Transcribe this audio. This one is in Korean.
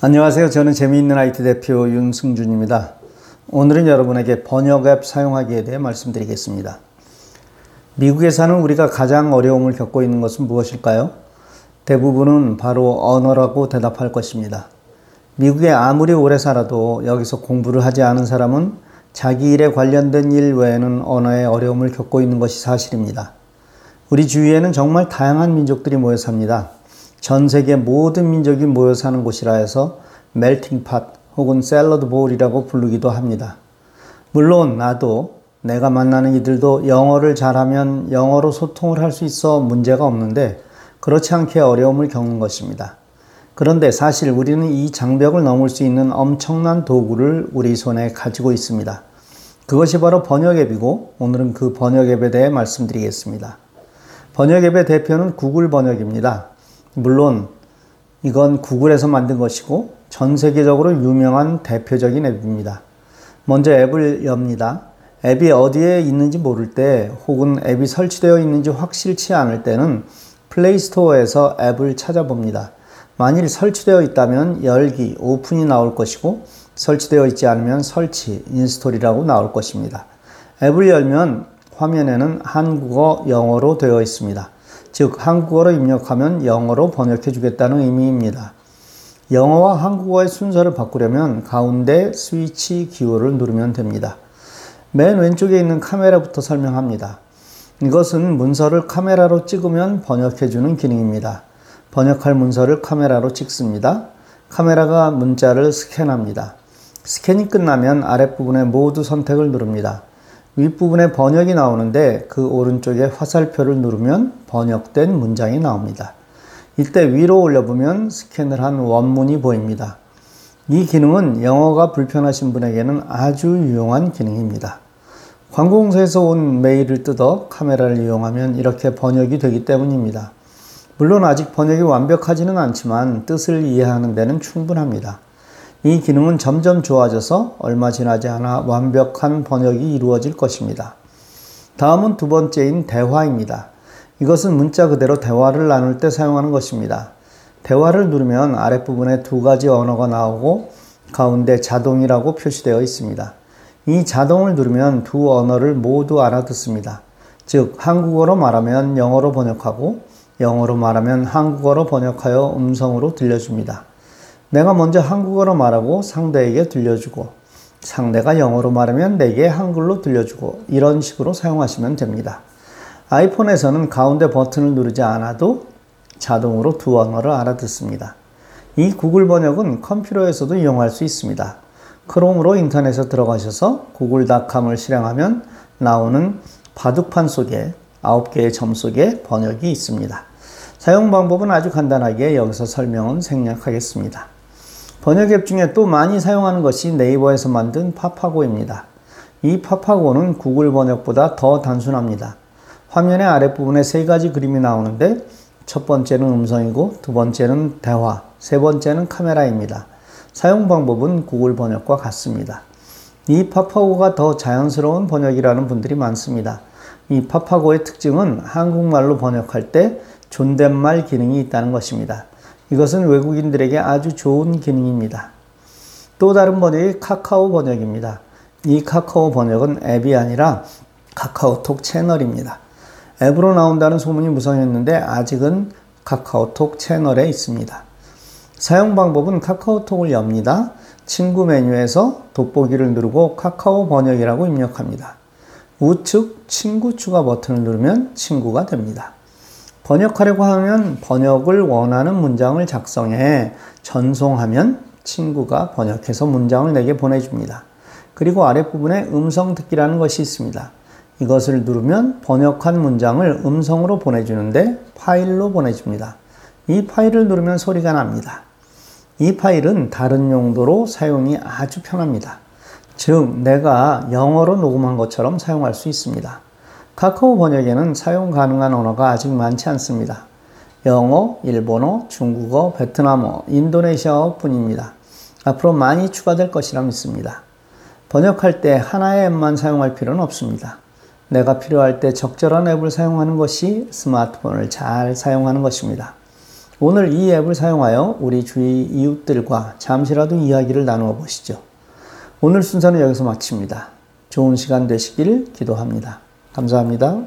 안녕하세요. 저는 재미있는 IT 대표 윤승준입니다. 오늘은 여러분에게 번역 앱 사용하기에 대해 말씀드리겠습니다. 미국에 사는 우리가 가장 어려움을 겪고 있는 것은 무엇일까요? 대부분은 바로 언어라고 대답할 것입니다. 미국에 아무리 오래 살아도 여기서 공부를 하지 않은 사람은 자기 일에 관련된 일 외에는 언어의 어려움을 겪고 있는 것이 사실입니다. 우리 주위에는 정말 다양한 민족들이 모여 삽니다. 전 세계 모든 민족이 모여 사는 곳이라 해서 멜팅 팟 혹은 샐러드 볼이라고 부르기도 합니다. 물론 나도 내가 만나는 이들도 영어를 잘하면 영어로 소통을 할 수 있어 문제가 없는데 그렇지 않게 어려움을 겪는 것입니다. 그런데 사실 우리는 이 장벽을 넘을 수 있는 엄청난 도구를 우리 손에 가지고 있습니다. 그것이 바로 번역 앱이고 오늘은 그 번역 앱에 대해 말씀드리겠습니다. 번역 앱의 대표는 구글 번역입니다. 물론 이건 구글에서 만든 것이고 전 세계적으로 유명한 대표적인 앱입니다. 먼저 앱을 엽니다. 앱이 어디에 있는지 모를 때 혹은 앱이 설치되어 있는지 확실치 않을 때는 플레이스토어에서 앱을 찾아봅니다. 만일 설치되어 있다면 열기, open이 나올 것이고 설치되어 있지 않으면 설치, install이라고 나올 것입니다. 앱을 열면 화면에는 한국어, 영어로 되어 있습니다. 즉 한국어로 입력하면 영어로 번역해 주겠다는 의미입니다. 영어와 한국어의 순서를 바꾸려면 가운데 스위치 기호를 누르면 됩니다. 맨 왼쪽에 있는 카메라부터 설명합니다. 이것은 문서를 카메라로 찍으면 번역해 주는 기능입니다. 번역할 문서를 카메라로 찍습니다. 카메라가 문자를 스캔합니다. 스캔이 끝나면 아랫부분에 모두 선택을 누릅니다. 윗부분에 번역이 나오는데 그 오른쪽에 화살표를 누르면 번역된 문장이 나옵니다. 이때 위로 올려보면 스캔을 한 원문이 보입니다. 이 기능은 영어가 불편하신 분에게는 아주 유용한 기능입니다. 관공서에서 온 메일을 뜯어 카메라를 이용하면 이렇게 번역이 되기 때문입니다. 물론 아직 번역이 완벽하지는 않지만 뜻을 이해하는 데는 충분합니다. 이 기능은 점점 좋아져서 얼마 지나지 않아 완벽한 번역이 이루어질 것입니다. 다음은 두 번째인 대화입니다. 이것은 문자 그대로 대화를 나눌 때 사용하는 것입니다. 대화를 누르면 아랫부분에 두 가지 언어가 나오고 가운데 자동이라고 표시되어 있습니다. 이 자동을 누르면 두 언어를 모두 알아듣습니다. 즉, 한국어로 말하면 영어로 번역하고 영어로 말하면 한국어로 번역하여 음성으로 들려줍니다. 내가 먼저 한국어로 말하고 상대에게 들려주고 상대가 영어로 말하면 내게 한글로 들려주고 이런 식으로 사용하시면 됩니다. 아이폰에서는 가운데 버튼을 누르지 않아도 자동으로 두 언어를 알아듣습니다. 이 구글 번역은 컴퓨터에서도 이용할 수 있습니다. 크롬으로 인터넷에 들어가셔서 구글닷컴을 실행하면 나오는 바둑판 속에 9개의 점 속에 번역이 있습니다. 사용 방법은 아주 간단하게 여기서 설명은 생략하겠습니다. 번역 앱 중에 또 많이 사용하는 것이 네이버에서 만든 파파고입니다. 이 파파고는 구글 번역보다 더 단순합니다. 화면의 아랫부분에 세 가지 그림이 나오는데 첫 번째는 음성이고 두 번째는 대화, 세 번째는 카메라입니다. 사용 방법은 구글 번역과 같습니다. 이 파파고가 더 자연스러운 번역이라는 분들이 많습니다. 이 파파고의 특징은 한국말로 번역할 때 존댓말 기능이 있다는 것입니다. 이것은 외국인들에게 아주 좋은 기능입니다. 또 다른 번역이 카카오 번역입니다. 이 카카오 번역은 앱이 아니라 카카오톡 채널입니다. 앱으로 나온다는 소문이 무성했는데 아직은 카카오톡 채널에 있습니다. 사용 방법은 카카오톡을 엽니다. 친구 메뉴에서 돋보기를 누르고 카카오 번역이라고 입력합니다. 우측 친구 추가 버튼을 누르면 친구가 됩니다. 번역하려고 하면 번역을 원하는 문장을 작성해 전송하면 친구가 번역해서 문장을 내게 보내줍니다. 그리고 아랫부분에 음성 듣기라는 것이 있습니다. 이것을 누르면 번역한 문장을 음성으로 보내주는데 파일로 보내줍니다. 이 파일을 누르면 소리가 납니다. 이 파일은 다른 용도로 사용이 아주 편합니다. 즉, 내가 영어로 녹음한 것처럼 사용할 수 있습니다. 카카오 번역에는 사용 가능한 언어가 아직 많지 않습니다. 영어, 일본어, 중국어, 베트남어, 인도네시아어 뿐입니다. 앞으로 많이 추가될 것이라 믿습니다. 번역할 때 하나의 앱만 사용할 필요는 없습니다. 내가 필요할 때 적절한 앱을 사용하는 것이 스마트폰을 잘 사용하는 것입니다. 오늘 이 앱을 사용하여 우리 주위 이웃들과 잠시라도 이야기를 나누어 보시죠. 오늘 순서는 여기서 마칩니다. 좋은 시간 되시길 기도합니다. 감사합니다.